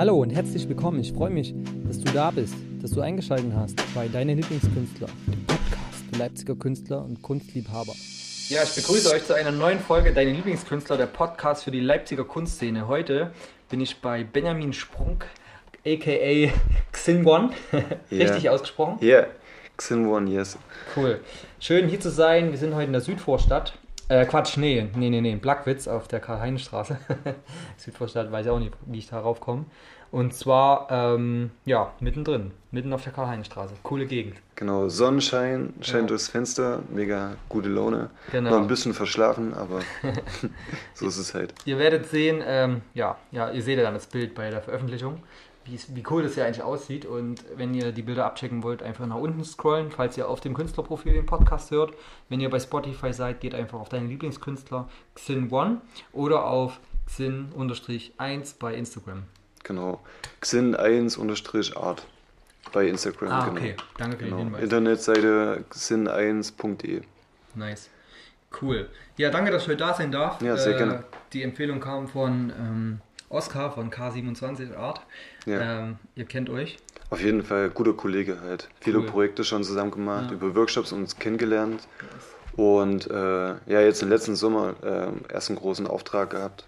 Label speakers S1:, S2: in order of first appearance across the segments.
S1: Hallo und herzlich willkommen. Ich freue mich, dass du da bist, dass du eingeschaltet hast bei Deine Lieblingskünstler, dem Podcast für Leipziger Künstler und Kunstliebhaber. Ja, ich begrüße euch zu einer neuen Folge Deine Lieblingskünstler, der Podcast für die Leipziger Kunstszene. Heute bin ich bei Benjamin Sprunk, aka Xinwon. Richtig
S2: Yeah.
S1: ausgesprochen?
S2: Yeah, Xinwon, yes.
S1: Cool. Schön hier zu sein. Wir sind heute in der Südvorstadt. Äh, Quatsch, nee, nee, nee, nee, Blackwitz auf der Karl-Heinz-Straße. Südvorstadt, weiß ich auch nicht, wie ich darauf komme. Und zwar, ähm, ja, mittendrin, mitten auf der Karl-Heinz-Straße. Coole Gegend.
S2: Genau, Sonnenschein scheint
S1: Ja.
S2: durchs Fenster, mega gute Laune.
S1: Genau.
S2: Noch ein bisschen verschlafen, aber so ist es halt.
S1: Ihr werdet sehen, ähm, ja, ja, ihr seht ja dann das Bild bei der Veröffentlichung, wie, cool das hier eigentlich aussieht. Und wenn ihr die Bilder abchecken wollt, einfach nach unten scrollen, falls ihr auf dem Künstlerprofil den Podcast hört. Wenn ihr bei Spotify seid, geht einfach auf deinen Lieblingskünstler Xin1 oder auf Xin-1 bei Instagram.
S2: Genau. Xin1-Art bei Instagram.
S1: Ah,
S2: genau.
S1: okay. Danke für den
S2: Genau.
S1: Hinweis.
S2: Internetseite xin1.de.
S1: Nice. Cool. Ja, danke, dass ich heute da sein darf.
S2: Ja, sehr
S1: Äh,
S2: gerne.
S1: Die Empfehlung kam von ähm, Oskar von K27 Art.
S2: Ja.
S1: Ähm, ihr kennt euch.
S2: Auf jeden Fall guter Kollege halt. Viele
S1: Cool.
S2: Projekte schon zusammen gemacht,
S1: Ja.
S2: über Workshops uns kennengelernt. Und äh, ja, jetzt im letzten Sommer äh, erst einen großen Auftrag gehabt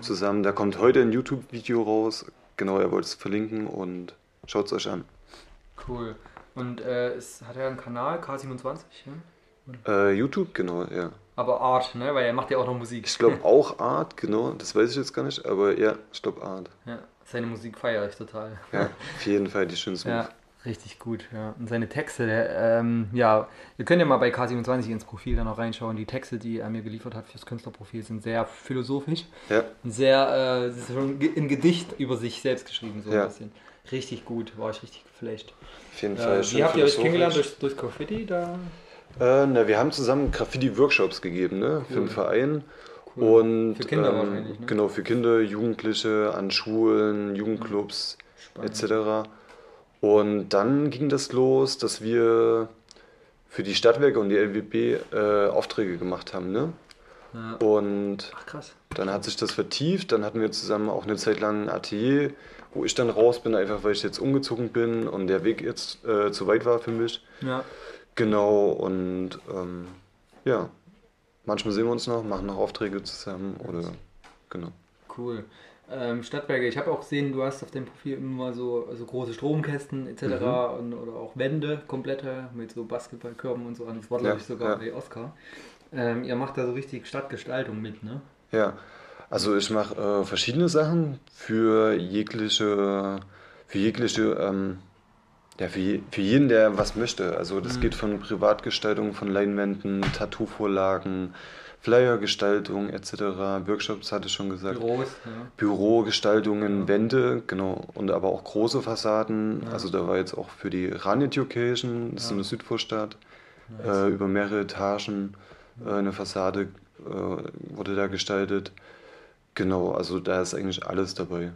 S2: zusammen. Da kommt heute ein YouTube-Video raus. Genau, er wollte es verlinken und schaut es euch an.
S1: Cool. Und äh, es hat er einen Kanal, K27, ja?
S2: Äh, YouTube, genau, ja.
S1: Aber Art, ne? weil er macht ja auch noch Musik.
S2: Ich glaube auch Art, genau, das weiß ich jetzt gar nicht, aber ja, ich glaube Art.
S1: Ja, seine Musik feiere ich total.
S2: Ja, auf jeden Fall die schönste
S1: Ja, richtig gut. Ja. Und seine Texte, der, ähm, ja, ihr könnt ja mal bei K27 ins Profil dann auch reinschauen. Die Texte, die er mir geliefert hat fürs Künstlerprofil, sind sehr philosophisch.
S2: Ja,
S1: Sehr, äh, es ist schon in Gedicht über sich selbst geschrieben, so
S2: Ja.
S1: ein bisschen. Richtig gut, war ich richtig geflasht.
S2: auf jeden Fall.
S1: Äh,
S2: schön
S1: wie habt ihr euch kennengelernt? Durch, durch Graffiti? Da?
S2: Äh, na, wir haben zusammen Graffiti-Workshops gegeben, ne, für
S1: Cool.
S2: den Verein.
S1: Cool.
S2: Und,
S1: Für Kinder
S2: ähm,
S1: wahrscheinlich, ne?
S2: Genau, für Kinder, Jugendliche, an Schulen, Jugendclubs
S1: Spannend.
S2: etc. Und dann ging das los, dass wir für die Stadtwerke und die LWB äh, Aufträge gemacht haben. Ne?
S1: Ja.
S2: Und
S1: Ach krass.
S2: Dann hat sich das vertieft, dann hatten wir zusammen auch eine Zeit lang ein Atelier, wo ich dann raus bin, einfach weil ich jetzt umgezogen bin und der Weg jetzt äh, zu weit war für mich.
S1: Ja.
S2: Genau, und ähm, ja, manchmal sehen wir uns noch, machen noch Aufträge zusammen oder genau.
S1: Cool. Ähm, Stadtwerke, ich habe auch gesehen, du hast auf dem Profil immer so, so große Stromkästen etc. Und, oder auch Wände komplette mit so Basketballkörben und so. an. Das war, glaube
S2: Ja,
S1: ich, sogar
S2: ja.
S1: bei Oscar. Ähm, ihr macht da so richtig Stadtgestaltung mit, ne?
S2: Ja, also ich mache äh, verschiedene Sachen für jegliche, für jegliche, ähm, ja, für, für jeden, der was möchte. Also das
S1: Mhm.
S2: geht von Privatgestaltung, von Leinwänden, Tattoo-Vorlagen, Flyergestaltung etc. Workshops hatte ich schon gesagt.
S1: Büros, ja.
S2: Bürogestaltungen,
S1: Ja.
S2: Wände, genau, und aber auch große Fassaden.
S1: Ja.
S2: Also da war jetzt auch für die Run Education, das ist eine Südvorstadt, äh, über mehrere Etagen äh, eine Fassade äh, wurde da gestaltet. Genau, also da ist eigentlich alles dabei.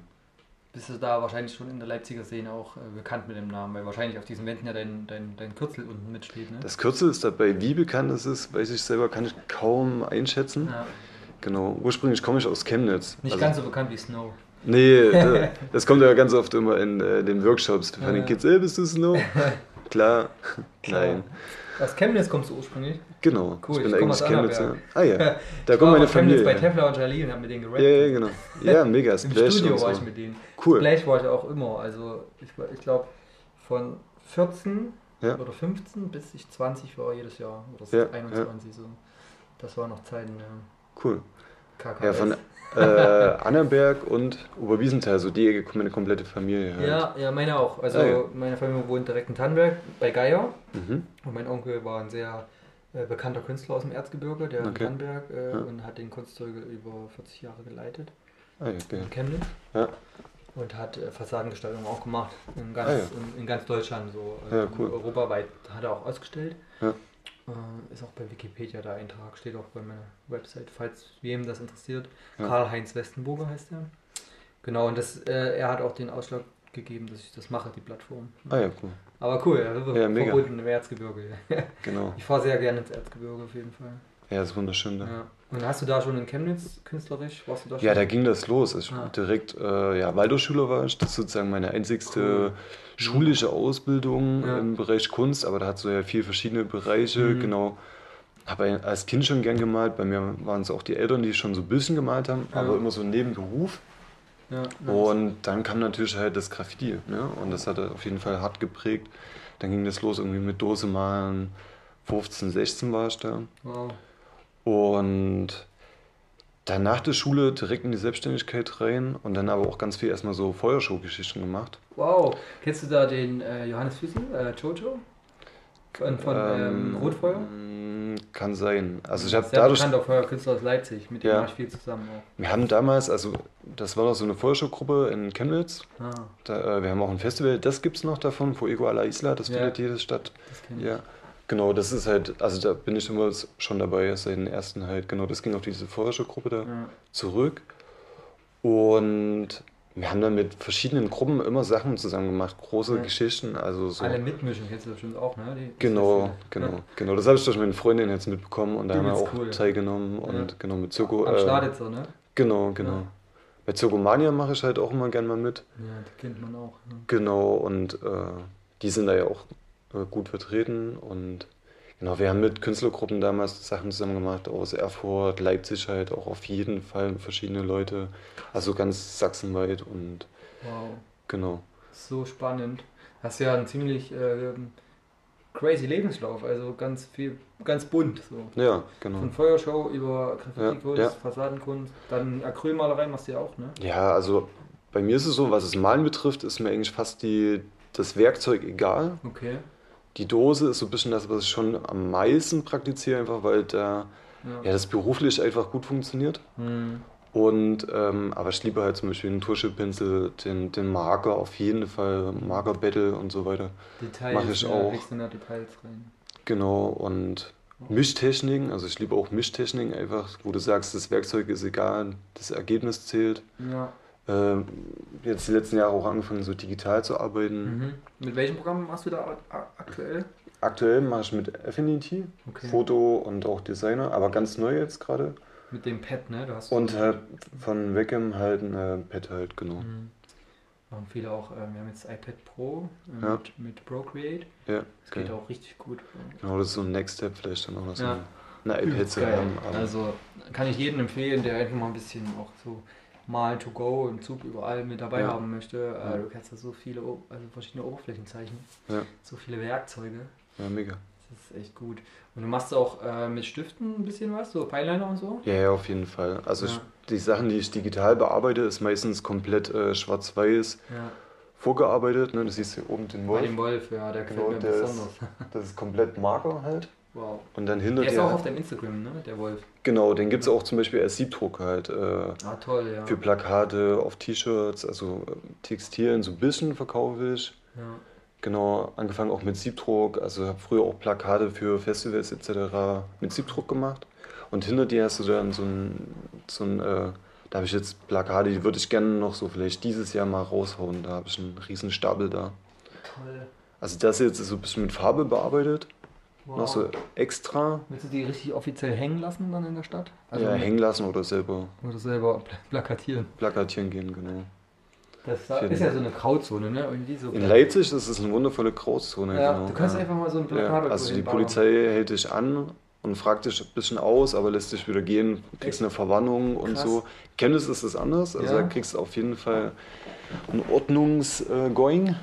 S1: Bist du da wahrscheinlich schon in der Leipziger Szene auch äh, bekannt mit dem Namen, weil wahrscheinlich auf diesen Wänden ja dein, dein, dein Kürzel unten mitsteht, ne?
S2: Das Kürzel ist dabei, wie bekannt es ist, weiß ich selber, kann ich kaum einschätzen.
S1: ja.
S2: Genau, ursprünglich komme ich aus Chemnitz.
S1: Nicht
S2: Also-
S1: ganz so bekannt wie Snow.
S2: Nee, da- das kommt ja ganz oft immer in äh, den Workshops von
S1: Ja,
S2: den. Kids. Ey, bist du Snow? Klar, nein.
S1: Aus Chemnitz kommst du ursprünglich.
S2: Genau,
S1: Cool,
S2: ich bin
S1: ich
S2: eigentlich
S1: aus
S2: Chemnitzer.
S1: Annaberg.
S2: Ah ja, da
S1: Ich
S2: kommt
S1: war
S2: meine
S1: auf Chemnitz
S2: Familie.
S1: bei. Tefla und Jalil und hab mit denen gerappt.
S2: Ja, ja, genau. Ja, mega,
S1: Im
S2: Splash
S1: Studio
S2: und
S1: war ich
S2: so.
S1: mit denen.
S2: Cool.
S1: Splash war ich auch immer. Also ich, war- ich glaube von 14
S2: Ja.
S1: oder 15 bis ich 20 war jedes Jahr. Oder
S2: Ja,
S1: 21 so. Das war noch Zeiten, ja.
S2: Cool.
S1: KKS.
S2: Ja, von äh, Annaberg und Oberwiesenthal, so die Ecke meine komplette Familie halt.
S1: ja, ja, meine auch. Also
S2: Ah, ja.
S1: meine Familie wohnt direkt in Tannberg bei Geier.
S2: Mhm.
S1: Und mein Onkel war ein sehr äh, bekannter Künstler aus dem Erzgebirge, der in
S2: Okay.
S1: Tannberg äh,
S2: Ja.
S1: und hat den Kunstzirkel über 40 Jahre geleitet
S2: Ah ja, okay.
S1: in Chemnitz.
S2: Ja.
S1: Und hat äh, Fassadengestaltung auch gemacht in ganz,
S2: Ah,
S1: in, in ganz Deutschland, so äh,
S2: cool.
S1: europaweit hat er auch ausgestellt.
S2: Ja.
S1: Äh, ist auch bei Wikipedia der Eintrag, steht auch bei meiner Website, falls wem das interessiert.
S2: Ja.
S1: Karl-Heinz Westenburger heißt er. Genau, und das, äh, er hat auch den Ausschlag gegeben, dass ich das mache, die Plattform.
S2: Ah ja, cool.
S1: Aber cool, ja,
S2: Ja, mega.
S1: verbunden im Erzgebirge.
S2: Genau.
S1: Ich fahre sehr gerne ins Erzgebirge auf jeden Fall.
S2: Ja, ist wunderschön da.
S1: Ja. Und hast du da schon in Chemnitz künstlerisch? Warst du da
S2: schon? Ja, da ging das los. Ich ah. direkt, äh, ja, Waldorfschüler war ich. Das ist sozusagen meine einzigste cool. schulische Ausbildung ja. im Bereich Kunst, aber da hat so ja viele verschiedene Bereiche, mhm. genau. Habe als Kind schon gern gemalt. Bei mir waren es auch die Eltern, die schon so ein bisschen gemalt haben, ja. aber immer so neben Beruf. Ja, und dann kam natürlich halt das Graffiti. Ne? Und das hat auf jeden Fall hart geprägt. Dann ging das los irgendwie mit Dose malen. 15, 16 war ich da. Wow. Und dann nach der Schule direkt in die Selbstständigkeit rein und dann aber auch ganz viel erstmal so Feuershow-Geschichten gemacht.
S1: Wow, kennst du da den äh, Johannes Füssel, äh, Jojo? Von, von ähm, ähm, Rotfeuer?
S2: Kann sein. Also ich habe
S1: dadurch. bekannter Feuerkünstler aus Leipzig, mit dem ja. war ich viel zusammen auch.
S2: Wir haben damals, also das war doch so eine Feuershow-Gruppe in Chemnitz. Ah. Da, äh, wir haben auch ein Festival, das gibt es noch davon, Fuego a la Isla, das ja. findet jede Stadt. Das kenne ich. Ja. Genau, das ist halt, also da bin ich immer schon dabei, seit den ersten halt, genau, das ging auf diese Forschergruppe da ja. zurück. Und wir haben dann mit verschiedenen Gruppen immer Sachen zusammen gemacht, große ja. Geschichten. Also so.
S1: Alle mitmischen kennst du bestimmt auch, ne? Die,
S2: genau, genau, ja. genau. Das habe ich durch meine Freundin jetzt mitbekommen und da haben wir auch cool, teilgenommen und genau mit Zirko.
S1: Am äh, Staditzer, ne?
S2: Genau, genau. Bei Zirkomania mache ich halt auch immer gerne mal mit.
S1: Ja, die kennt man auch.
S2: Ne? Genau, und äh, die sind da ja auch äh, gut vertreten und genau, wir haben mit Künstlergruppen damals Sachen zusammen gemacht aus Erfurt, Leipzig halt auch auf jeden Fall verschiedene Leute, also ganz sachsenweit und
S1: wow.
S2: genau.
S1: So spannend. Hast ja einen ziemlich äh, crazy Lebenslauf, also ganz viel, ganz bunt. So.
S2: Ja, genau.
S1: Von Feuershow über Graffiti-Kunst, ja, ja. Fassadenkunst, dann Acrylmalerei machst du ja auch, ne?
S2: Ja, also bei mir ist es so, was das Malen betrifft, ist mir eigentlich fast die, das Werkzeug egal.
S1: Okay.
S2: Die Dose ist so ein bisschen das, was ich schon am meisten praktiziere, einfach weil da ja. ja das beruflich einfach gut funktioniert. Mhm. Und, ähm, aber ich liebe halt zum Beispiel den Tuschepinsel, den, den Marker auf jeden Fall, Marker-Battle und so weiter.
S1: Details, mache ich ja, auch. Details rein.
S2: Genau, und Mischtechniken, also ich liebe auch Mischtechniken einfach, wo du sagst, das Werkzeug ist egal, das Ergebnis zählt.
S1: Ja.
S2: Äh, jetzt die letzten Jahre auch angefangen, so digital zu arbeiten.
S1: Mhm. Mit welchem Programm machst du da aktuell?
S2: Aktuell mache ich mit Affinity, okay. Foto und auch Designer, aber ganz neu jetzt gerade.
S1: Mit dem Pad, ne?
S2: Du hast und halt von Wacom halt ein äh, Pad halt, genau.
S1: Mhm. Machen viele auch, äh, wir haben jetzt iPad Pro äh, ja. mit, mit Procreate.
S2: Ja.
S1: Das geht auch richtig gut.
S2: Genau, das ist so ein Next Step vielleicht dann auch noch so ja. eine iPad zu haben.
S1: Also kann ich jedem empfehlen, der einfach mal ein bisschen auch so mal to go im Zug überall mit dabei ja. haben möchte. Äh, ja. Du kannst da so viele, also verschiedene Oberflächen zeichnen.
S2: Ja.
S1: So viele Werkzeuge.
S2: Ja, mega.
S1: Das ist echt gut. Und du machst auch äh, mit Stiften ein bisschen was, so Fineliner und so?
S2: Ja, ja, auf jeden Fall. Also ich, die Sachen, die ich digital bearbeite, ist meistens komplett äh, schwarz-weiß vorgearbeitet. Ne? Du siehst hier oben den
S1: Wolf. Bei dem Wolf, ja, der
S2: genau, gefällt mir besonders. Ist, das ist komplett Marker halt.
S1: Wow.
S2: Und dann hinter
S1: der ist auch auf deinem Instagram, ne? Der Wolf.
S2: Genau, den gibt es auch zum Beispiel als Siebdruck halt. Äh,
S1: ah, toll, ja.
S2: Für Plakate, auf T-Shirts, also äh, Textilien, so ein bisschen verkaufe ich.
S1: Ja.
S2: Genau, angefangen auch mit Siebdruck, also habe früher auch Plakate für Festivals etc. mit Siebdruck gemacht. Und hinter dir hast du dann so ein, so ein äh, da habe ich jetzt Plakate, die würde ich gerne noch so vielleicht dieses Jahr mal raushauen. Da habe ich einen riesen Stapel da.
S1: Toll.
S2: Also das jetzt ist so ein bisschen mit Farbe bearbeitet. Wow. Noch so extra.
S1: Willst du die richtig offiziell hängen lassen dann in der Stadt?
S2: Also ja, hängen lassen oder selber.
S1: Oder selber plakatieren.
S2: Plakatieren gehen, genau.
S1: Das ist ja so eine Grauzone, ne?
S2: So in Leipzig ist es eine wundervolle Grauzone.
S1: Ja, genau. du kannst ja. einfach mal so ein Plakat
S2: ja, Also die Polizei hält dich an und fragt dich ein bisschen aus, aber lässt dich wieder gehen, kriegst eine Verwarnung und so. Chemnitz ist es anders, also ja. da kriegst du auf jeden Fall ein Ordnungsgoing.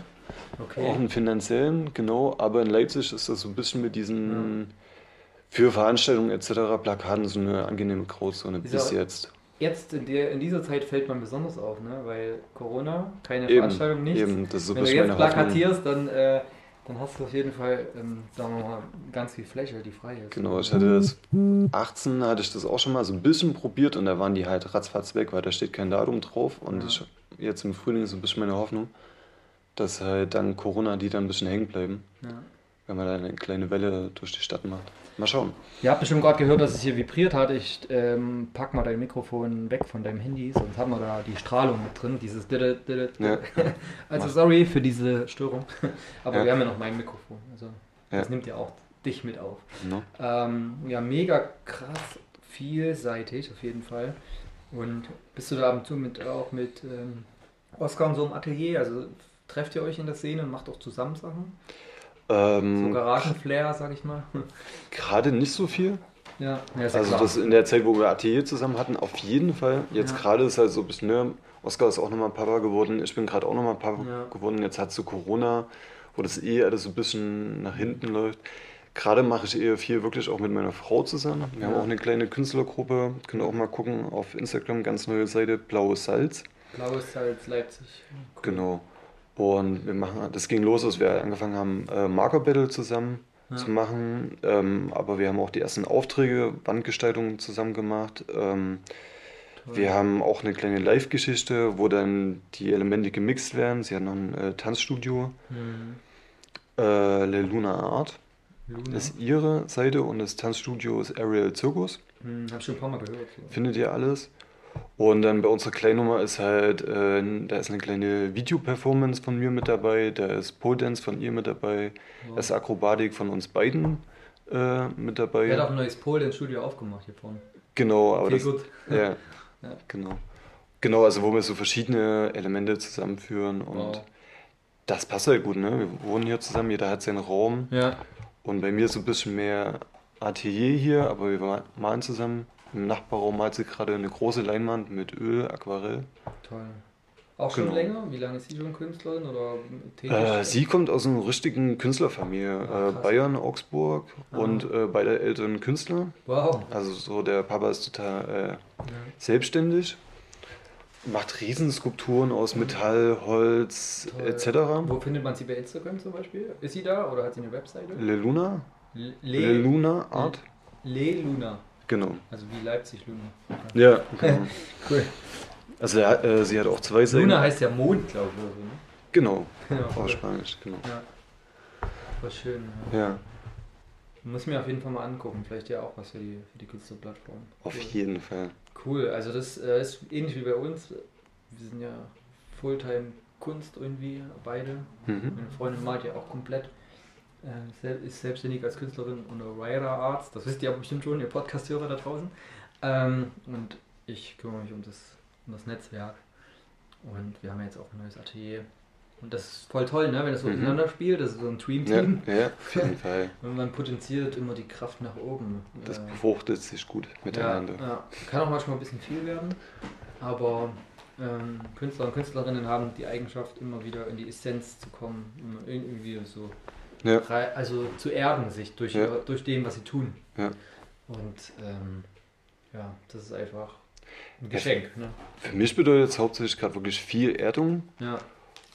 S1: Okay.
S2: Auch einen finanziellen, genau. Aber in Leipzig ist das so ein bisschen mit diesen ja. für Veranstaltungen etc. Plakaten so eine angenehme Grauzone bis jetzt.
S1: Jetzt in, der, in dieser Zeit fällt man besonders auf, ne? weil Corona, keine eben, Veranstaltung, nichts.
S2: Eben, das ist so
S1: Wenn du jetzt plakatierst, dann, äh, dann hast du auf jeden Fall, ähm, sagen wir mal, ganz viel Fläche, die frei ist.
S2: Genau, ich hatte das 18 hatte ich das auch schon mal so ein bisschen probiert und da waren die halt ratzfatz weg, weil da steht kein Datum drauf und ja. ich, jetzt im Frühling ist so ein bisschen meine Hoffnung, dass halt dann Corona die dann ein bisschen hängen bleiben.
S1: Ja.
S2: Wenn man da eine kleine Welle durch die Stadt macht. Mal schauen.
S1: Ihr habt bestimmt gerade gehört, dass es hier vibriert hat. Ich ähm, pack mal dein Mikrofon weg von deinem Handy, sonst haben wir da die Strahlung mit drin, dieses ja. Also sorry für diese Störung. Aber ja. wir haben ja noch mein Mikrofon. Also das nimmt ja auch dich mit auf.
S2: No.
S1: Ähm, ja, mega krass vielseitig auf jeden Fall. Und bist du da ab und zu mit, auch mit ähm, Oskar und so im Atelier? Also trefft ihr euch in der Szene und macht auch zusammen Sachen? Ähm, so Garagenflair, sag ich mal.
S2: Gerade nicht so viel.
S1: Ja,
S2: ja also klar. das in der Zeit, wo wir Atelier zusammen hatten, auf jeden Fall. Jetzt ja. gerade ist halt so ein bisschen, ne, Oskar ist auch nochmal Papa geworden, ich bin gerade auch nochmal Papa ja. geworden. Jetzt hat so Corona, wo das eh alles so ein bisschen nach hinten läuft. Gerade mache ich eher viel wirklich auch mit meiner Frau zusammen. Wir haben auch eine kleine Künstlergruppe, könnt ihr auch mal gucken auf Instagram, ganz neue Seite, Blaues Salz.
S1: Blaues Salz, Leipzig.
S2: Cool. Genau. Und wir machen, das ging los, als wir angefangen haben, äh, Marker Battle zusammen ja. zu machen. Ähm, aber wir haben auch die ersten Aufträge, Wandgestaltungen zusammen gemacht. Ähm, wir haben auch eine kleine Live-Geschichte, wo dann die Elemente gemixt werden. Sie hat noch ein äh, Tanzstudio. Mhm. Äh, Le Luna Art. Luna. ist ihre Seite und das Tanzstudio ist Ariel Circus.
S1: Hm, hab schon ein paar Mal gehört. So.
S2: Findet ihr alles. Und dann bei unserer Kleinnummer ist halt, äh, da ist eine kleine Videoperformance von mir mit dabei, da ist Pole Dance von ihr mit dabei, wow. da ist Akrobatik von uns beiden äh, mit dabei.
S1: Er hat auch ein neues Pole Dance Studio aufgemacht hier vorne.
S2: Genau, aber okay, das, gut. Ja, ja, genau. Genau, also wo wir so verschiedene Elemente zusammenführen und wow. das passt halt gut, ne? Wir wohnen hier zusammen, jeder hat seinen Raum.
S1: Ja.
S2: Und bei mir ist so ein bisschen mehr Atelier hier, aber wir malen zusammen. Im Nachbarraum malt sie gerade eine große Leinwand mit Öl, Aquarell.
S1: Toll. Auch schon genau. länger? Wie lange ist sie schon Künstlerin oder
S2: Äh, sie kommt aus einer richtigen Künstlerfamilie. Äh, Bayern, Augsburg ah. und äh, beide Eltern Künstler.
S1: Wow.
S2: Also so der Papa ist total äh, ja. selbstständig. Macht Riesenskulpturen aus Metall, Holz etc.
S1: Wo findet man sie bei Instagram zum Beispiel? Ist sie da oder hat sie eine Webseite?
S2: Le Luna.
S1: Le,
S2: Le Luna Art.
S1: Le Luna.
S2: Genau.
S1: Also wie Leipzig Luna.
S2: Ja, genau. cool. Also äh, sie hat auch zwei
S1: Seiten. Luna heißt ja Mond, glaube ich. Ne?
S2: Genau. Ja, auf cool. Spanisch, genau.
S1: Ja. War schön.
S2: Ja. ja.
S1: Muss mir auf jeden Fall mal angucken. Vielleicht ja auch was für die, für die Künstlerplattform.
S2: Auf cool. jeden Fall.
S1: Cool. Also das äh, ist ähnlich wie bei uns. Wir sind ja Fulltime Kunst irgendwie, beide. Mhm. Meine Freundin malt ja auch komplett. Äh, ist selbstständig als Künstlerin unter Ryra Arts. Das wisst ihr aber bestimmt schon, ihr Podcast-Hörer da draußen. Ähm, und ich kümmere mich um das, um das Netzwerk. Und wir haben jetzt auch ein neues Atelier. Und das ist voll toll, ne? wenn das so mhm. miteinander spielt. Das ist so ein Dream-Team.
S2: Ja, ja, auf jeden Fall.
S1: Und man potenziert immer die Kraft nach oben.
S2: Das äh, befruchtet sich gut miteinander.
S1: Ja, ja. Kann auch manchmal ein bisschen viel werden. Aber ähm, Künstler und Künstlerinnen haben die Eigenschaft, immer wieder in die Essenz zu kommen. Immer irgendwie so ja. also zu erden sich durch, ja. durch dem, was sie tun.
S2: Ja.
S1: Und ähm, ja, das ist einfach ein Geschenk. Ne?
S2: Für mich bedeutet es hauptsächlich gerade wirklich viel Erdung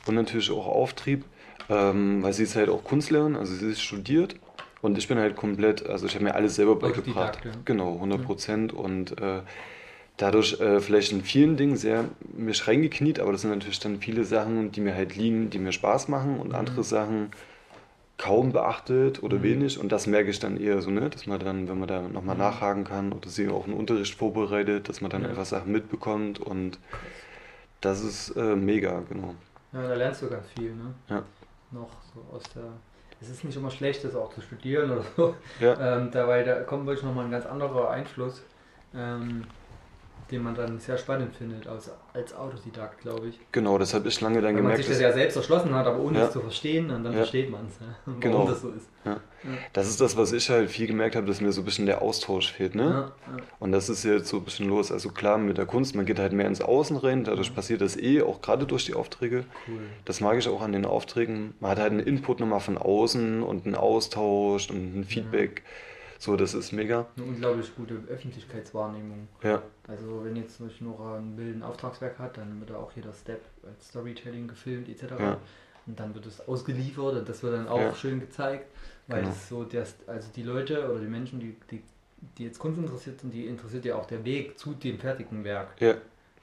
S2: und natürlich auch Auftrieb, ähm, weil sie ist halt auch Kunstlehrerin, also sie ist studiert und ich bin halt komplett, also ich habe mir alles selber beigebracht. Genau, 100 Prozent und äh, dadurch äh, vielleicht in vielen Dingen sehr mich reingekniet, aber das sind natürlich dann viele Sachen, die mir halt liegen, die mir Spaß machen und mhm. andere Sachen, kaum beachtet oder mhm. wenig und das merke ich dann eher so, ne, dass man dann, wenn man da nochmal mhm. nachhaken kann oder sie auch einen Unterricht vorbereitet, dass man dann ja. einfach Sachen mitbekommt und das ist äh, mega, genau.
S1: Ja, da lernst du ganz viel, ne?
S2: Ja.
S1: Noch so aus der. Es ist nicht immer schlecht, das auch zu studieren oder so. Ja. Ähm, dabei da kommt wirklich nochmal ein ganz anderer Einfluss. Ähm, den man dann sehr spannend findet als, als Autodidakt, glaube ich.
S2: Genau, das habe ich lange dann Weil gemerkt.
S1: man sich das ja selbst erschlossen hat, aber ohne ja. es zu verstehen, und dann ja. versteht man es, ja, warum
S2: genau.
S1: das so ist.
S2: Ja. Das ist das, was ich halt viel gemerkt habe, dass mir so ein bisschen der Austausch fehlt. Ne? Und das ist jetzt so ein bisschen los. Also klar, mit der Kunst, man geht halt mehr ins Außen rein, dadurch passiert das eh, auch gerade durch die Aufträge.
S1: Cool.
S2: Das mag ich auch an den Aufträgen. Man hat halt einen Input nochmal von außen und einen Austausch und ein Feedback. So, das ist mega.
S1: Eine unglaublich gute Öffentlichkeitswahrnehmung.
S2: Ja.
S1: Also wenn jetzt zum Beispiel Nora ein Bild ein Auftragswerk hat, dann wird da auch jeder Step als Storytelling gefilmt etc. Ja. Und dann wird es ausgeliefert und das wird dann auch ja. schön gezeigt, weil genau. es so, der, also die Leute oder die Menschen, die, die, die jetzt Kunst interessiert sind, die interessiert ja auch der Weg zu dem fertigen Werk.
S2: Ja.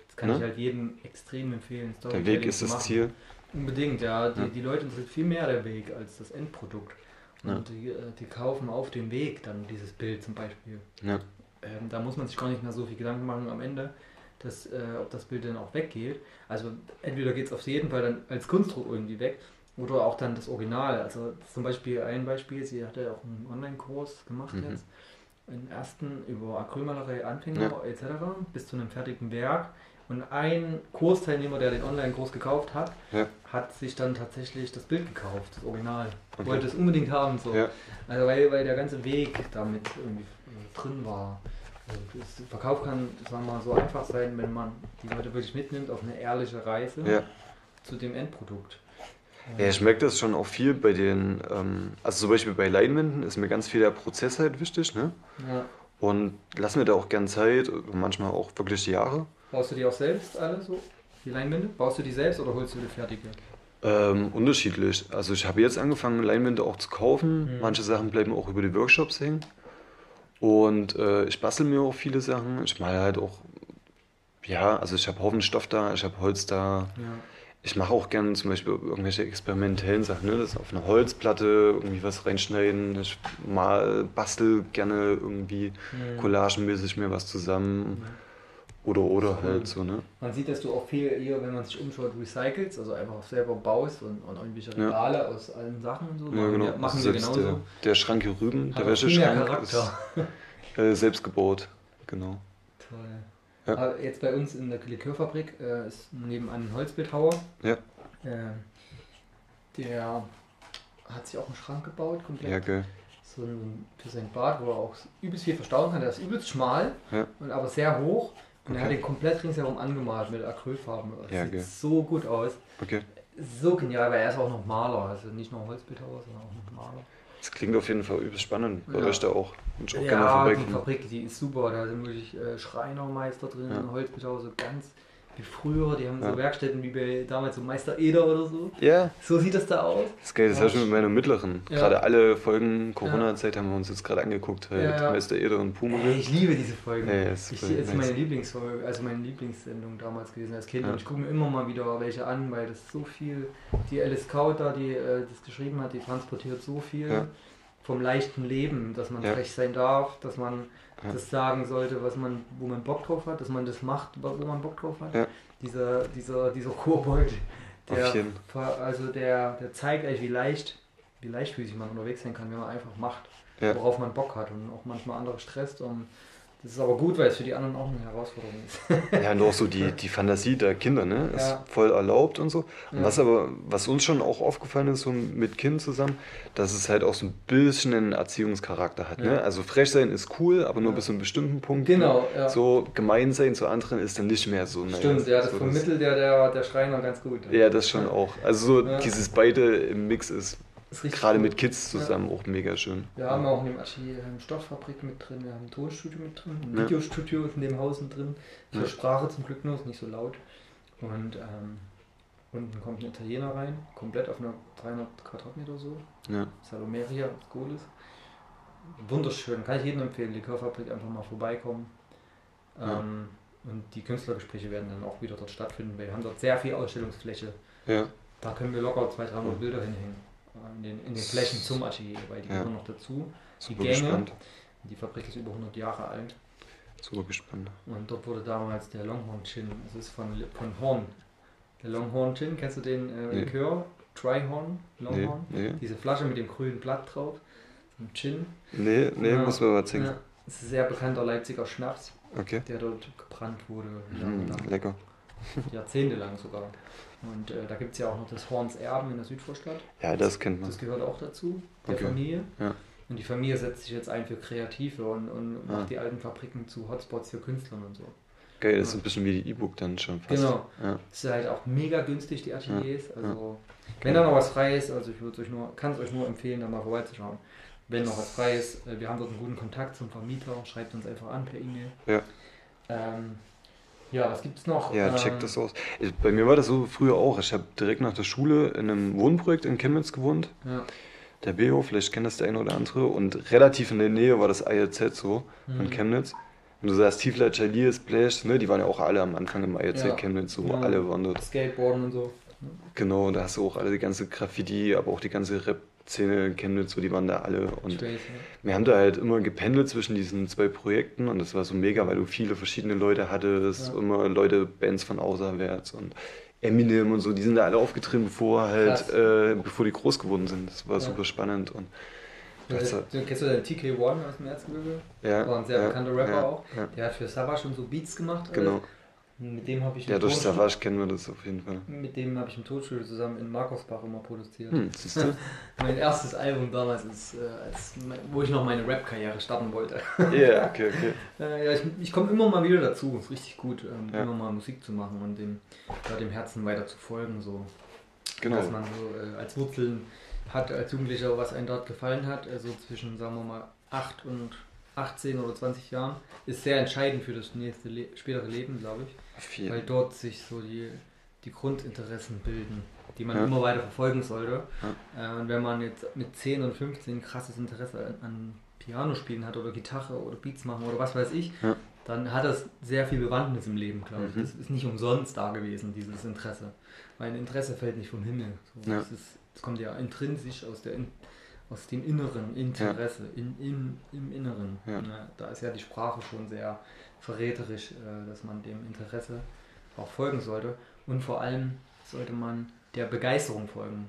S1: Das kann ne? ich halt jedem extrem empfehlen.
S2: Der Weg ist das Ziel.
S1: Unbedingt, ja. Die, ja. die Leute interessiert viel mehr der Weg als das Endprodukt. Und ja. die, äh, die kaufen auf dem Weg dann dieses Bild zum Beispiel.
S2: Ja.
S1: Ähm, da muss man sich gar nicht mehr so viel Gedanken machen am Ende, dass, äh, ob das Bild dann auch weggeht. Also entweder geht es auf jeden Fall dann als Kunstdruck irgendwie weg oder auch dann das Original. Also zum Beispiel ein Beispiel, sie hatte auch einen Online-Kurs gemacht mhm. jetzt. einen ersten über Acrylmalerei Anfänger ja. etc. bis zu einem fertigen Werk. Und ein Kursteilnehmer, der den Online-Kurs gekauft hat, ja. hat sich dann tatsächlich das Bild gekauft, das Original. Okay. Wollte es unbedingt haben. So. Ja. Also weil, weil der ganze Weg damit irgendwie drin war. Also Verkauf kann, sagen wir mal, so einfach sein, wenn man die Leute wirklich mitnimmt auf eine ehrliche Reise ja. zu dem Endprodukt.
S2: Ja, ich merke das schon auch viel bei den, ähm, also zum Beispiel bei Leinwänden ist mir ganz viel der Prozess halt wichtig, ne? Ja. Und lassen wir da auch gern Zeit, manchmal auch wirklich Jahre.
S1: Baust du die auch selbst alle so, die Leinwände? Baust du die selbst oder holst du die fertige?
S2: Ähm, unterschiedlich. Also ich habe jetzt angefangen, Leinwände auch zu kaufen. Mhm. Manche Sachen bleiben auch über die Workshops hängen. Und äh, ich bastel mir auch viele Sachen. Ich male halt auch, ja, also ich habe Haufen Stoff da, ich habe Holz da. Ja ich mache auch gerne zum Beispiel irgendwelche experimentellen Sachen, ne? das auf einer Holzplatte irgendwie was reinschneiden. Ich mal bastel gerne irgendwie mhm. collagenmäßig mir was zusammen. Mhm. Oder oder cool. halt so, ne?
S1: Man sieht, dass du auch viel eher, wenn man sich umschaut, recycelst, also einfach selber baust und, und irgendwelche Regale ja. aus allen Sachen und so.
S2: Ja, genau. Wir, machen wir genauso. Der, der, Schrank hier rüben, der Wäscheschrank, ist äh, selbst gebaut, genau.
S1: Toll. Ja. Aber jetzt bei uns in der Likörfabrik äh, ist nebenan ein Holzbildhauer. Ja. Äh, der hat sich auch einen Schrank gebaut, komplett. Ja, geil. So ein, für sein Bad, wo er auch übelst viel verstauen kann. Der ist übelst schmal, ja. und aber sehr hoch. Und okay. er hat den komplett ringsherum angemalt mit Acrylfarben. Das ja, sieht okay. so gut aus. Okay. So genial, weil er ist auch noch Maler. Also nicht nur Holzbildhauer, sondern auch noch Maler.
S2: Das klingt auf jeden Fall übelst spannend. Bei ja. euch da auch.
S1: Und auch ja, die Fabrik, die ist super. Da sind wirklich äh, Schreinermeister drin, ja. Holzbildhauer, so ganz wie früher. Die haben ja. so Werkstätten wie bei damals so Meister Eder oder so. Ja. So sieht das da aus.
S2: Das ist geil, das ja. habe ich mit meiner mittleren. Ja. Gerade alle Folgen Corona-Zeit haben wir uns jetzt gerade angeguckt. Halt. Ja, Meister Eder und Pumuckl.
S1: Ich liebe diese Folgen. Ja, ist ich, ist meine Lieblingsfolge, also meine Lieblingssendung damals gewesen als Kind. Und ich gucke mir immer mal wieder welche an, weil das so viel, die Alice Kaut da, die äh, das geschrieben hat, die transportiert so viel vom leichten Leben, dass man frech sein darf, dass man ja. das sagen sollte, was man, wo man Bock drauf hat, dass man das macht, wo man Bock drauf hat. Ja. Dieser, dieser, dieser Kobold, der, also der, der zeigt eigentlich, wie leicht, wie leichtfüßig man unterwegs sein kann, wenn man einfach macht, ja. worauf man Bock hat und auch manchmal andere stresst. Und das ist aber gut, weil es für die anderen auch eine Herausforderung ist.
S2: ja, und auch so die, die Fantasie der Kinder, ne? Ist ja. voll erlaubt und so. Und ja. was aber, was uns schon auch aufgefallen ist, so mit Kind zusammen, dass es halt auch so ein bisschen einen Erziehungscharakter hat. Ne? Ja. Ne? Also frech sein ist cool, aber nur bis zu einem bestimmten Punkt. Genau. Ja. So gemein sein zu anderen ist dann nicht mehr so.
S1: Stimmt, ja, das so vermittelt ja der, der Schreiner ganz gut.
S2: Ja, das schon auch. Also so dieses beide im Mix ist Gerade gut. mit Kids zusammen ja. auch mega schön.
S1: Wir haben auch in dem Atelier eine Stofffabrik mit drin, wir haben ein Tonstudio mit drin, ein ja. Videostudio in dem Haus mit drin. Für ja. Sprache zum Glück nur, ist nicht so laut. Und ähm, unten kommt ein Italiener rein, komplett auf einer 300 Quadratmeter so. Ja. Salomeria, Golis. Wunderschön, kann ich jedem empfehlen, die Likörfabrik einfach mal vorbeikommen. Ähm, und die Künstlergespräche werden dann auch wieder dort stattfinden, weil wir haben dort sehr viel Ausstellungsfläche. Ja. Da können wir locker 200, 300 Bilder hinhängen in den, in den Flächen zum Atelier, weil die ja. gehören noch dazu. Die Gänge. Gespannt. Die Fabrik ist über 100 Jahre alt.
S2: Super gespannt.
S1: Und dort wurde damals der Longhorn Gin, das ist von, von Horn. Der Longhorn Gin, kennst du den äh, nee. Likör? Tryhorn, Longhorn? Nee, nee. Diese Flasche mit dem grünen Blatt drauf. Ein Gin.
S2: Nee, nee, ja, muss man mal. Ja,
S1: das ist ein sehr bekannter Leipziger Schnaps, okay. der dort gebrannt wurde.
S2: Mm, lecker.
S1: Jahrzehntelang sogar. Und äh, da gibt es ja auch noch das Horns Erben in der Südvorstadt.
S2: Ja, das kennt man.
S1: Das gehört auch dazu, der okay. Familie. Ja. Und die Familie setzt sich jetzt ein für Kreative und, und ah. macht die alten Fabriken zu Hotspots für Künstler und so.
S2: Geil, das ist ein bisschen wie die E-Book dann schon
S1: fast. Genau. Ja. Das ist halt auch mega günstig, die Ateliers. Ja. Also, wenn da noch was frei ist, also ich euch nur, kann es euch nur empfehlen, da mal vorbeizuschauen. Wenn noch was frei ist, äh, wir haben dort einen guten Kontakt zum Vermieter, schreibt uns einfach an per E-Mail. Ja. Ähm, ja, was gibt es noch?
S2: Ja, check ähm, das aus. Bei mir war das so früher auch. Ich habe direkt nach der Schule in einem Wohnprojekt in Chemnitz gewohnt. Ja. Der Beho, vielleicht kennt das der eine oder andere. Und relativ in der Nähe war das ILZ so mhm. von Chemnitz. Und du sagst Tiefler, Chalier, Splash, ne, die waren ja auch alle am Anfang im ILZ ja. Chemnitz, so ja. alle waren dort.
S1: Skateboarden und so.
S2: Genau, da hast du auch alle die ganze Graffiti, aber auch die ganze Rap Szene Chemnitz, so die waren da alle. Und wir haben da halt immer gependelt zwischen diesen zwei Projekten und das war so mega, weil du viele verschiedene Leute hattest, ja. immer Leute, Bands von außerwärts und Eminem und so, die sind da alle aufgetreten, bevor halt, äh, bevor die groß geworden sind. Das war ja. super spannend und
S1: Also, kennst du den TK1 aus dem Erzgebirge? Ja. War ein sehr ja, bekannter Rapper auch. Der hat für Savage schon so Beats gemacht.
S2: Genau.
S1: Mit dem habe ich
S2: Ja, durch Savage kennen wir das auf jeden Fall.
S1: Mit dem habe ich im Tonstudio zusammen in Markusbach immer produziert. Hm, mein erstes Album damals, ist, äh, als, wo ich noch meine Rap-Karriere starten wollte.
S2: Ja, yeah, okay, okay.
S1: äh, ja, ich, ich komme immer mal wieder dazu. Ist richtig gut, ähm, ja. immer mal Musik zu machen und dem, ja, dem Herzen weiter zu folgen. So. Genau. Dass man so äh, als Wurzeln hat, als Jugendlicher, was einem dort gefallen hat. Also zwischen, sagen wir mal, 8 und 18 oder 20 Jahren, ist sehr entscheidend für das nächste Le spätere Leben, glaube ich. Viel. Weil dort sich so die, die Grundinteressen bilden, die man ja. immer weiter verfolgen sollte. Ja. Äh, und wenn man jetzt mit 10 und 15 krasses Interesse an, an Piano spielen hat oder Gitarre oder Beats machen oder was weiß ich, ja. dann hat das sehr viel Bewandtnis im Leben, glaube ich. Mhm. Das ist nicht umsonst da gewesen, dieses Interesse. Weil ein Interesse fällt nicht vom Himmel. So, das, ist, das kommt ja intrinsisch aus der aus dem inneren Interesse, in, in, im Inneren. Ja, da ist ja die Sprache schon sehr verräterisch, äh, dass man dem Interesse auch folgen sollte. Und vor allem sollte man der Begeisterung folgen.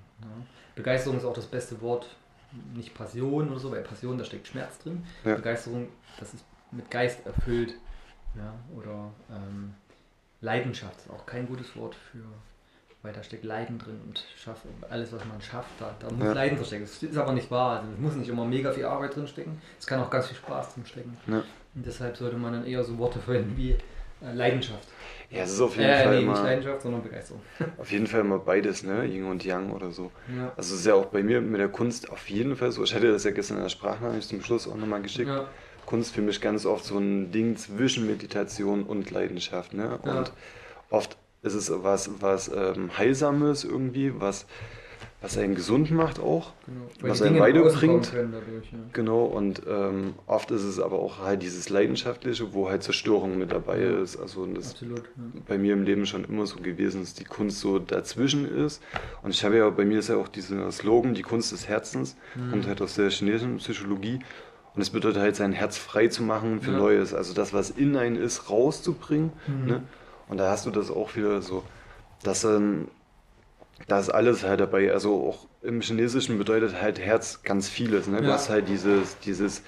S1: Begeisterung ist auch das beste Wort, nicht Passion oder so, weil Passion, da steckt Schmerz drin. Begeisterung, das ist mit Geist erfüllt. Ja, oder ähm, Leidenschaft ist auch kein gutes Wort für weil da steckt Leiden drin und schafft, alles, was man schafft, da, da muss ja. Leiden drin stecken. Das ist aber nicht wahr. Also es muss nicht immer mega viel Arbeit drin stecken. Es kann auch ganz viel Spaß drin stecken. Ja. Und deshalb sollte man dann eher so Worte verwenden wie äh, Leidenschaft.
S2: Ja, es ist auf jeden äh, Fall
S1: nee,
S2: immer,
S1: nicht Leidenschaft, sondern Begeisterung.
S2: Auf jeden Fall immer beides, ne? Yin und Yang oder so. Ja. Also es ist ja auch bei mir mit der Kunst auf jeden Fall so. Ich hatte das ja gestern in der Sprachnachricht zum Schluss auch nochmal geschickt. Ja. Kunst für mich ganz oft so ein Ding zwischen Meditation und Leidenschaft, ne? Und ja. oft es ist was, was ähm, Heilsames irgendwie, was, was einen gesund macht auch, genau. was einen weiterbringt. Dadurch, ja. Genau, und ähm, oft ist es aber auch halt dieses Leidenschaftliche, wo halt Zerstörung mit dabei ist. Also das Absolut, ja. bei mir im Leben schon immer so gewesen, dass die Kunst so dazwischen ist. Und ich habe ja, bei mir ist ja auch dieser Slogan, die Kunst des Herzens, mhm. kommt halt aus der chinesischen Psychologie. Und es bedeutet halt, sein Herz frei zu machen für ja. Neues. Also das, was in einen ist, rauszubringen. Mhm. Ne? Und da hast du das auch wieder so, dass ähm, da ist alles halt dabei. Also auch im Chinesischen bedeutet halt Herz ganz vieles. Ne? Ja. Du hast halt dieses, dieses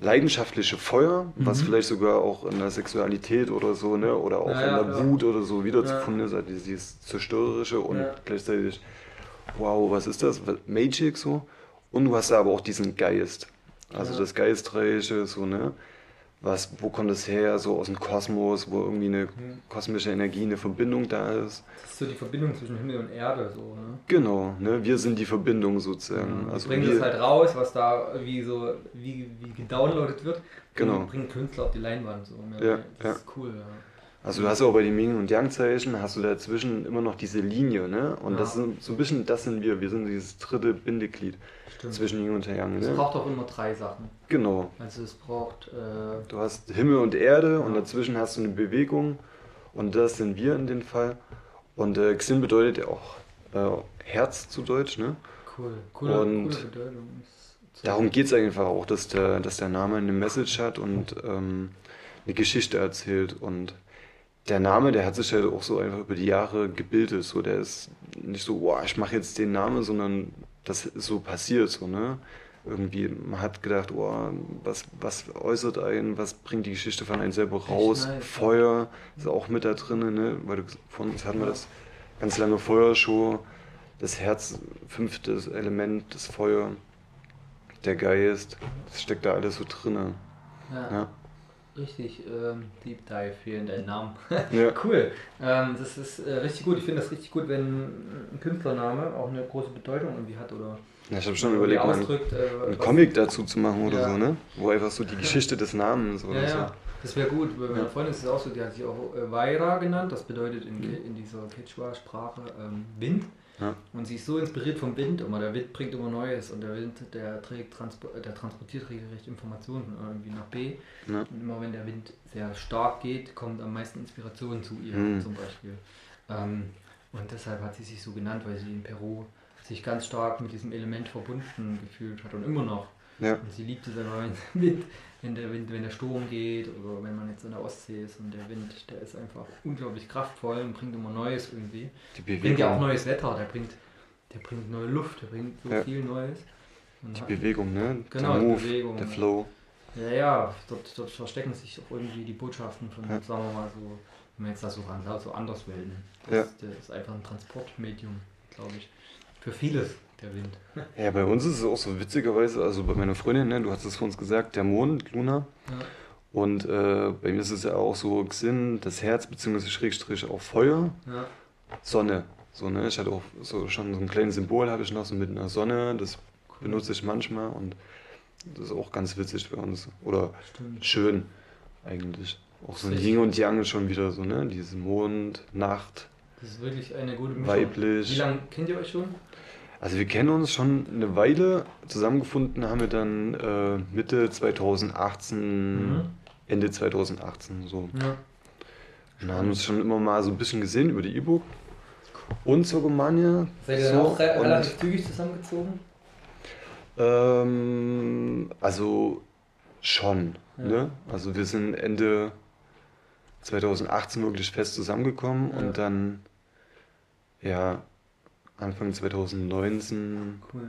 S2: leidenschaftliche Feuer, mhm. was vielleicht sogar auch in der Sexualität oder so, ne? oder auch ja, in der ja, Wut oder so wiederzufinden ist, halt dieses zerstörerische und gleichzeitig, wow, was ist das? Magic so. Und du hast aber auch diesen Geist. Also das Geistreiche, so, ne? Was, wo kommt es her, so aus dem Kosmos, wo irgendwie eine kosmische Energie, eine Verbindung da ist.
S1: Das ist so die Verbindung zwischen Himmel und Erde, so, ne?
S2: Genau, ne? wir sind die Verbindung sozusagen.
S1: Ja, also bringen das halt raus, was da wie so, wie, wie gedownloadet wird.
S2: Genau.
S1: Bringen Künstler auf die Leinwand, so. Ne? Ja, das ja. ist cool, ja.
S2: Also du hast auch bei den Ming und Yang Zeichen hast du dazwischen immer noch diese Linie, ne? Und ja. das sind so ein bisschen, das sind wir, wir sind dieses dritte Bindeglied. Stimmt. zwischen Yin und Yang.
S1: Es ne? braucht auch immer drei Sachen.
S2: Genau.
S1: Also es braucht. Äh
S2: du hast Himmel und Erde ja. und dazwischen hast du eine Bewegung und das sind wir in dem Fall. Und äh, Xin bedeutet ja auch äh, Herz zu Deutsch, ne?
S1: Cool, coole, und coole Bedeutung.
S2: Darum geht es einfach auch, dass der, dass der Name eine Message hat und ähm, eine Geschichte erzählt. Und der Name, der hat sich halt auch so einfach über die Jahre gebildet. So, der ist nicht so, boah, ich mache jetzt den Namen, sondern das ist so passiert, so, ne? Irgendwie, man hat gedacht, oh, was, was äußert einen, was bringt die Geschichte von einem selber raus? Nice, Feuer ist auch mit da drin, ne? Weil du, von uns hatten wir das ganz lange Feuershow, das Herz, fünftes Element, das Feuer, der Geist, das steckt da alles so drin.
S1: Ja. ja. Richtig ähm, Deep Dive hier in deinen Namen. ja. Cool. Ähm, das ist äh, richtig gut. Ich finde das richtig gut, wenn ein Künstlername auch eine große Bedeutung irgendwie hat oder.
S2: Ja, ich habe schon überlegt, mal einen, äh, einen Comic dazu zu machen oder ja. so, ne? Wo einfach so die Geschichte des Namens oder ja, so. Ja.
S1: Das wäre gut. Bei meiner Freundin ist es auch so, die hat sich auch äh, Vaira genannt. Das bedeutet in, mhm. in dieser Quechua-Sprache ähm, Wind. Ja. Und sie ist so inspiriert vom Wind immer. Der Wind bringt immer Neues und der Wind, der trägt, der transportiert regelrecht Informationen irgendwie nach B. Ja. Und immer wenn der Wind sehr stark geht, kommt am meisten Inspiration zu ihr mhm. zum Beispiel. Ähm, und deshalb hat sie sich so genannt, weil sie in Peru sich ganz stark mit diesem Element verbunden gefühlt hat und immer noch. Ja. Und sie liebt diesen neuen Wind wenn der Wind, wenn der Sturm geht oder wenn man jetzt in der Ostsee ist und der Wind, der ist einfach unglaublich kraftvoll und bringt immer Neues irgendwie. Die Bewegung. Bringt ja auch neues Wetter, der bringt, der bringt neue Luft, der bringt so ja. viel Neues.
S2: Die Bewegung, ne?
S1: Genau, der Move, Bewegung.
S2: Der Flow.
S1: Ja, ja, dort, dort verstecken sich auch irgendwie die Botschaften von, ja. sagen wir mal so, wenn man jetzt das so anschaut, so Anderswelten. Das, ja. das ist einfach ein Transportmedium, glaube ich. Für vieles, der Wind.
S2: Ja, bei uns ist es auch so witzigerweise, also bei meiner Freundin, ne, du hast es vor uns gesagt, der Mond, Luna. Ja. Und äh, bei mir ist es ja auch so Gesinn, das Herz, beziehungsweise Schrägstrich auch Feuer, ja. Sonne. So, ne? Ich hatte auch so schon so ein kleines Symbol, habe ich noch so mit einer Sonne, das benutze ich manchmal und das ist auch ganz witzig für uns. Oder Stimmt. schön eigentlich. Auch so ein Yin und Yang schon wieder so, ne? Diese Mond, Nacht.
S1: Das ist wirklich eine gute
S2: Mischung. Weiblich.
S1: Wie lange kennt ihr euch schon?
S2: Also wir kennen uns schon eine Weile. Zusammengefunden haben wir dann äh, Mitte 2018, mhm. Ende 2018 so. Ja. Und haben uns schon immer mal so ein bisschen gesehen über die E-Book und Zogomania.
S1: Seid ihr so, auch re relativ zügig zusammengezogen?
S2: Ähm, also schon. Ja. Ne? Also wir sind Ende 2018 wirklich fest zusammengekommen ja. und dann ja Anfang 2019. Cool.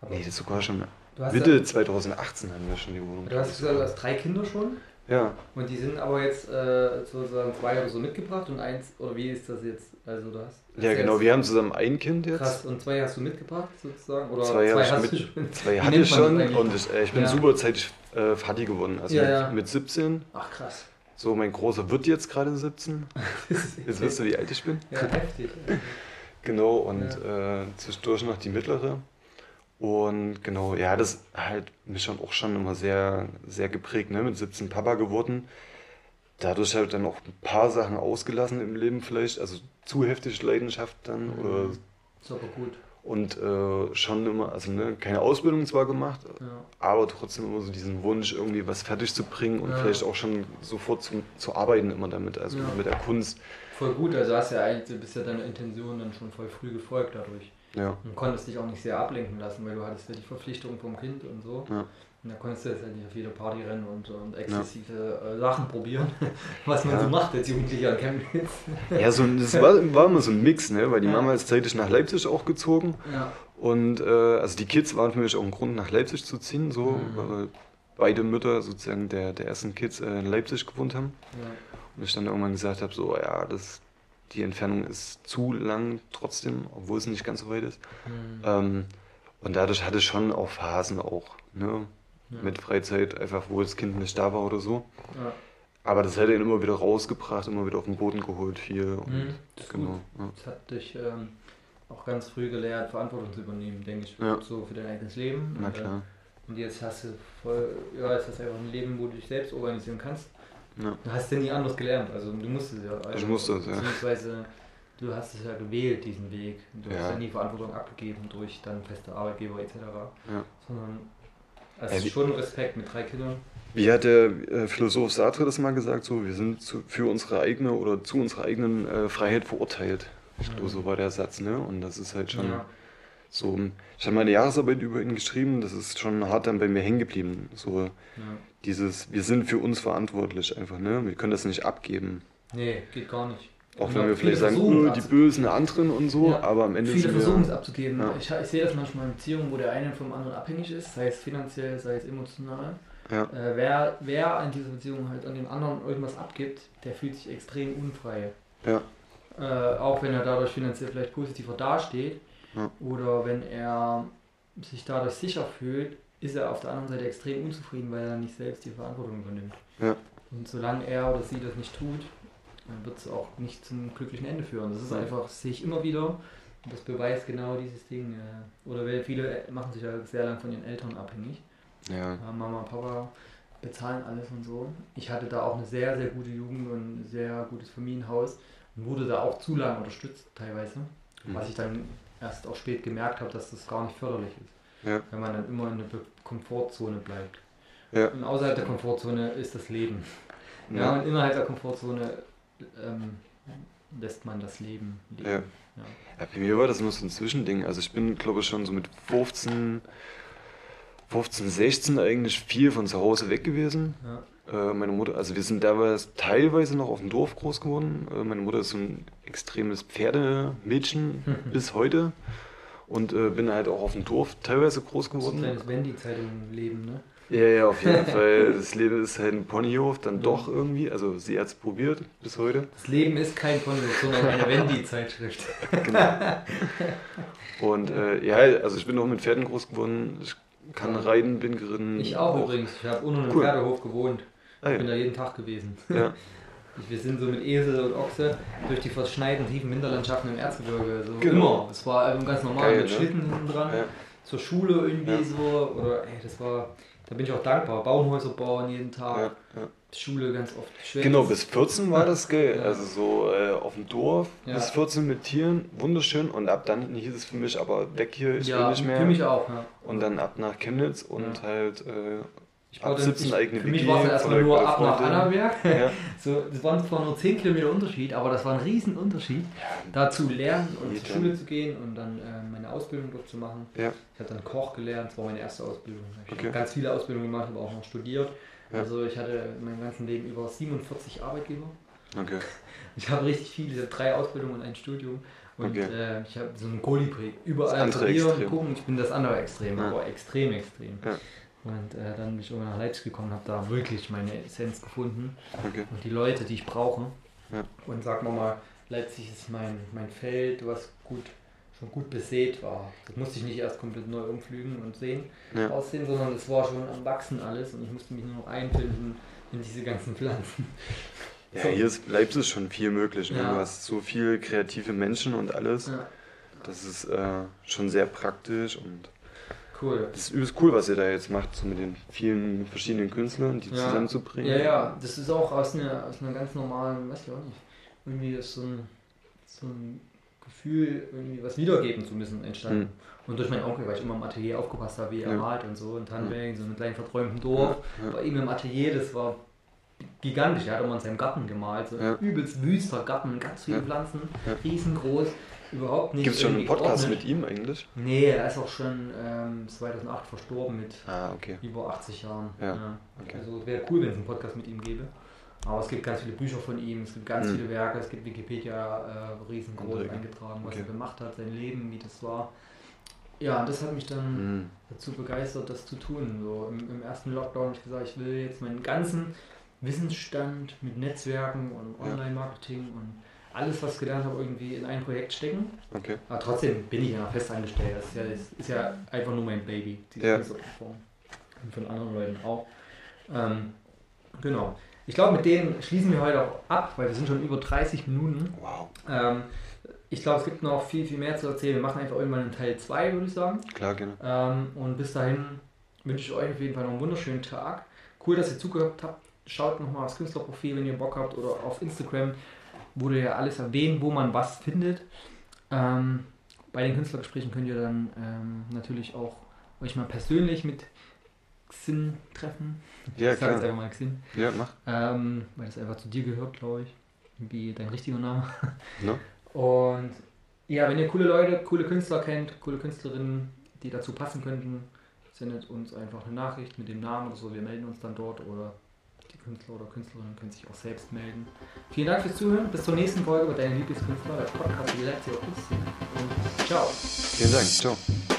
S2: Aber nee, das ist sogar schon Mitte ja, 2018 haben wir schon die Wohnung.
S1: Du hast gesagt, du hast drei Kinder schon?
S2: Ja.
S1: Und die sind aber jetzt äh, sozusagen zwei oder so mitgebracht und eins, oder wie ist das jetzt? Also du hast.
S2: Ja, genau, wir haben zusammen ein Kind jetzt.
S1: Krass, und zwei hast du mitgebracht sozusagen? Oder
S2: zwei, zwei hast mit, schon, zwei hatte ich schon und ich, äh, ich bin ja. super zeitig äh, Vati geworden. Also ja, mit, mit 17.
S1: Ach krass.
S2: So, mein Großer wird jetzt gerade 17. jetzt wirst du, wie alt ich bin.
S1: Ja, heftig.
S2: Genau, und äh, zwischendurch noch die mittlere. Und genau, ja, das halt mich schon auch schon immer sehr, sehr geprägt, ne? Mit 17 Papa geworden. Dadurch halt dann auch ein paar Sachen ausgelassen im Leben vielleicht, also zu heftig Leidenschaft dann. Mhm. Oder,
S1: Super gut.
S2: Und äh, schon immer, also ne, keine Ausbildung zwar gemacht, ja. aber trotzdem immer so diesen Wunsch, irgendwie was fertig zu bringen und ja. vielleicht auch schon sofort zum, zu arbeiten immer damit, also ja. mit der Kunst.
S1: Voll gut, also hast ja eigentlich, du bist ja deiner Intention dann schon voll früh gefolgt dadurch.
S2: Ja.
S1: Und konntest dich auch nicht sehr ablenken lassen, weil du hattest ja die Verpflichtung vom Kind und so. Ja. Und da konntest du jetzt halt nicht auf jede Party rennen und, und exzessive ja. Äh, Sachen probieren, was man ja. so macht als Jugendlicher an Chemnitz.
S2: Ja, so, das war, war immer so ein Mix, ne? weil die Mama ist zeitlich nach Leipzig auch gezogen.
S1: Ja.
S2: Und äh, also die Kids waren für mich auch ein Grund, nach Leipzig zu ziehen, so, mhm. weil beide Mütter sozusagen der, der ersten Kids äh, in Leipzig gewohnt haben. Und ich dann irgendwann gesagt habe, so, ja, das die Entfernung ist zu lang trotzdem, obwohl es nicht ganz so weit ist. Mhm. Ähm, und dadurch hatte ich schon auch Phasen auch, ne? Ja. Mit Freizeit, einfach wo das Kind nicht da war oder so. Ja. Aber das hat ihn immer wieder rausgebracht, immer wieder auf den Boden geholt, viel. Und mhm,
S1: das genau. Ja. Das hat dich ähm, auch ganz früh gelehrt, Verantwortung zu übernehmen, denke ich, so für dein eigenes Leben.
S2: Na klar.
S1: Äh, und jetzt hast du voll, ja, jetzt hast du einfach ein Leben, wo du dich selbst organisieren kannst. Ja. Du hast ja nie anders gelernt, also du musstest ja. Also,
S2: ich musste es,
S1: ja. Beziehungsweise du hast es ja gewählt, diesen Weg. Du ja. hast ja nie Verantwortung abgegeben durch dann feste Arbeitgeber etc.
S2: Ja.
S1: Sondern also ja, schon Respekt mit drei Kindern.
S2: Wie hat der äh, Philosoph Sartre das mal gesagt? So, wir sind zu, für unsere eigene oder zu unserer eigenen äh, Freiheit verurteilt. Ich glaube, so war der Satz, ne? Und das ist halt schon so. Ich habe meine Jahresarbeit über ihn geschrieben, das ist schon hart dann bei mir hängen geblieben. So, dieses, wir sind für uns verantwortlich einfach, ne? Wir können das nicht abgeben.
S1: Nee, geht gar nicht.
S2: Auch wenn wir vielleicht sagen, oh, die bösen anderen und so, ja, aber am Ende
S1: Viele versuchen es abzugeben. Ja. Ich, ich, sehe das manchmal in Beziehungen, wo der eine vom anderen abhängig ist, sei es finanziell, sei es emotional.
S2: Ja.
S1: Äh, wer, wer an dieser Beziehung halt an den anderen irgendwas abgibt, der fühlt sich extrem unfrei.
S2: Ja.
S1: Äh, auch wenn er dadurch finanziell vielleicht positiver dasteht oder wenn er sich dadurch sicher fühlt, ist er auf der anderen Seite extrem unzufrieden, weil er nicht selbst die Verantwortung übernimmt.
S2: Ja.
S1: Und solange er oder sie das nicht tut, wird es auch nicht zum glücklichen Ende führen. Das ist einfach, sehe ich immer wieder, und das beweist genau dieses Ding. Äh, oder viele machen sich ja sehr lang von ihren Eltern abhängig.
S2: Ja.
S1: Mama und Papa bezahlen alles und so. Ich hatte da auch eine sehr, sehr gute Jugend und ein sehr gutes Familienhaus und wurde da auch zu lange unterstützt teilweise. Mhm. Was ich dann erst auch spät gemerkt habe, dass das gar nicht förderlich ist.
S2: Ja.
S1: Wenn man dann immer in der Komfortzone bleibt.
S2: Ja.
S1: Und außerhalb der Komfortzone ist das Leben. Ja, ja und innerhalb der Komfortzone ähm, lässt man das Leben leben.
S2: Ja. Ja. bei mir war das nur so ein Zwischending. Also ich bin, glaube ich, schon so mit 15, 15, 16 eigentlich viel von zu Hause weg gewesen.
S1: Ja.
S2: Äh, meine Mutter, also wir sind damals teilweise noch auf dem Dorf groß geworden. Äh, meine Mutter ist so ein extremes Pferdemädchen bis heute. Und äh, bin halt auch auf dem Dorf teilweise groß geworden.
S1: Das ist ein kleines Wendy-Zeitung-Leben, ne?
S2: Ja, ja, auf jeden Fall. Das Leben ist halt ein Ponyhof, dann doch irgendwie. Also sie hat es probiert bis heute.
S1: Das Leben ist kein Ponyhof, sondern eine Wendy-Zeitschrift. genau.
S2: Und äh, ja, also ich bin auch mit Pferden groß geworden. Ich kann ja. reiten, bin geritten.
S1: Ich auch, auch. übrigens. Ich habe unten im cool. Pferdehof gewohnt. Ah, ja. Bin da jeden Tag gewesen. Ja. Wir sind so mit Esel und Ochse durch die verschneiten tiefen Winterlandschaften im Erzgebirge. So genau. immer. Es war ganz normal Geil, mit ne? Schlitten hinten dran. Ja. Zur Schule irgendwie so. Oder ey, das war da bin ich auch dankbar. Baumhäuser bauen jeden Tag. Ja, ja. Schule ganz oft
S2: schwer. Genau, bis 14 war das geil. Ja. Also so äh, auf dem Dorf bis 14 mit Tieren, wunderschön. Und ab dann hieß es für mich aber weg hier, ich will nicht mehr.
S1: Für mich auch, ja.
S2: Und dann ab nach Chemnitz und halt äh,
S1: ich ab 17 eigene Für mich war es erstmal nur ab nach Annaberg. Ja. so, das waren zwar nur 10 Kilometer Unterschied, aber das war ein Riesenunterschied, da zu lernen und zur Schule zu gehen und dann äh, meine Ausbildung dort zu machen. Ja. Ich habe dann Koch gelernt, das war meine erste Ausbildung. Ich okay. habe ganz viele Ausbildungen gemacht, aber auch noch studiert. Ja. Also ich hatte mein ganzes Leben über 47 Arbeitgeber. Okay. Ich habe richtig viele, ich habe drei Ausbildungen und ein Studium. Und okay. äh, ich habe so ein Kolibri. Überall probieren, gucken. Ich bin das andere Extrem, ja. aber extrem, extrem. Ja. Und äh, dann bin ich irgendwann nach Leipzig gekommen, habe da wirklich meine Essenz gefunden okay. und die Leute, die ich brauche. Ja. Und sag mal mal, Leipzig ist mein, mein Feld, was gut, schon gut besät war. Das musste ich nicht erst komplett neu umflügen und sehen, ja. aussehen, sondern es war schon am Wachsen alles und ich musste mich nur noch einfinden in diese ganzen Pflanzen.
S2: Ja, so. hier ist Leipzig schon viel möglich. Ne? Ja. Du hast so viele kreative Menschen und alles. Das ist äh, schon sehr praktisch und
S1: Cool.
S2: Das ist übelst cool, was ihr da jetzt macht, so mit den vielen verschiedenen Künstlern, die ja. zusammenzubringen.
S1: Ja, ja, das ist auch aus einer, aus einer ganz normalen, weiß ich auch nicht, irgendwie so ein, so ein Gefühl, irgendwie was wiedergeben zu müssen, entstanden. Mhm. Und durch meinen Onkel, weil ich immer im Atelier aufgepasst habe, wie er ja. malt und so, in Tannenberg, mhm. so einem kleinen verträumten Dorf, ja. bei ihm im Atelier, das war gigantisch. Er hat immer in seinem Garten gemalt, so ein übelst wüster Garten, ganz viele Pflanzen, riesengroß überhaupt nicht.
S2: Gibt es schon einen Podcast mit ihm eigentlich?
S1: Nee, er ist auch schon ähm, 2008 verstorben mit
S2: ah, okay.
S1: über 80 Jahren. Ja, ja. Okay. Also wäre cool, wenn es einen Podcast mit ihm gäbe. Aber es gibt ganz viele Bücher von ihm, es gibt ganz mhm. viele Werke, es gibt Wikipedia äh, riesengroß André. eingetragen, was okay. er gemacht hat, sein Leben, wie das war. Ja, das hat mich dann mhm. dazu begeistert, das zu tun. So im, im ersten Lockdown habe ich gesagt, ich will jetzt meinen ganzen Wissensstand mit Netzwerken und Online-Marketing und alles, was ich gelernt habe, irgendwie in ein Projekt stecken. Okay. Aber trotzdem bin ich ja fest angestellt. Das ist ja, das ist ja einfach nur mein Baby, diese ja. Form. Und von anderen Leuten auch. Ähm, genau. Ich glaube, mit denen schließen wir heute auch ab, weil wir sind schon über 30 Minuten.
S2: Wow.
S1: Ähm, ich glaube, es gibt noch viel, viel mehr zu erzählen. Wir machen einfach irgendwann einen Teil 2, würde ich sagen.
S2: Klar, genau.
S1: Ähm, und bis dahin wünsche ich euch auf jeden Fall noch einen wunderschönen Tag. Cool, dass ihr zugehört habt. Schaut nochmal aufs Künstlerprofil, wenn ihr Bock habt, oder auf Instagram wurde ja alles erwähnt, wo man was findet. Ähm, bei den Künstlergesprächen könnt ihr dann ähm, natürlich auch euch mal persönlich mit Xin treffen.
S2: Ja, ich sage
S1: jetzt einfach mal Xin.
S2: Ja, mach.
S1: Ähm, weil das einfach zu dir gehört, glaube ich. Wie dein richtiger Name.
S2: No.
S1: Und ja, wenn ihr coole Leute, coole Künstler kennt, coole Künstlerinnen, die dazu passen könnten, sendet uns einfach eine Nachricht mit dem Namen oder so. Wir melden uns dann dort oder Künstler oder Künstlerinnen können sich auch selbst melden. Vielen Dank fürs Zuhören. Bis zur nächsten Folge über deine Lieblingskünstler, der Podcast Leipziger Kunst. Und ciao.
S2: Vielen Dank. Ciao.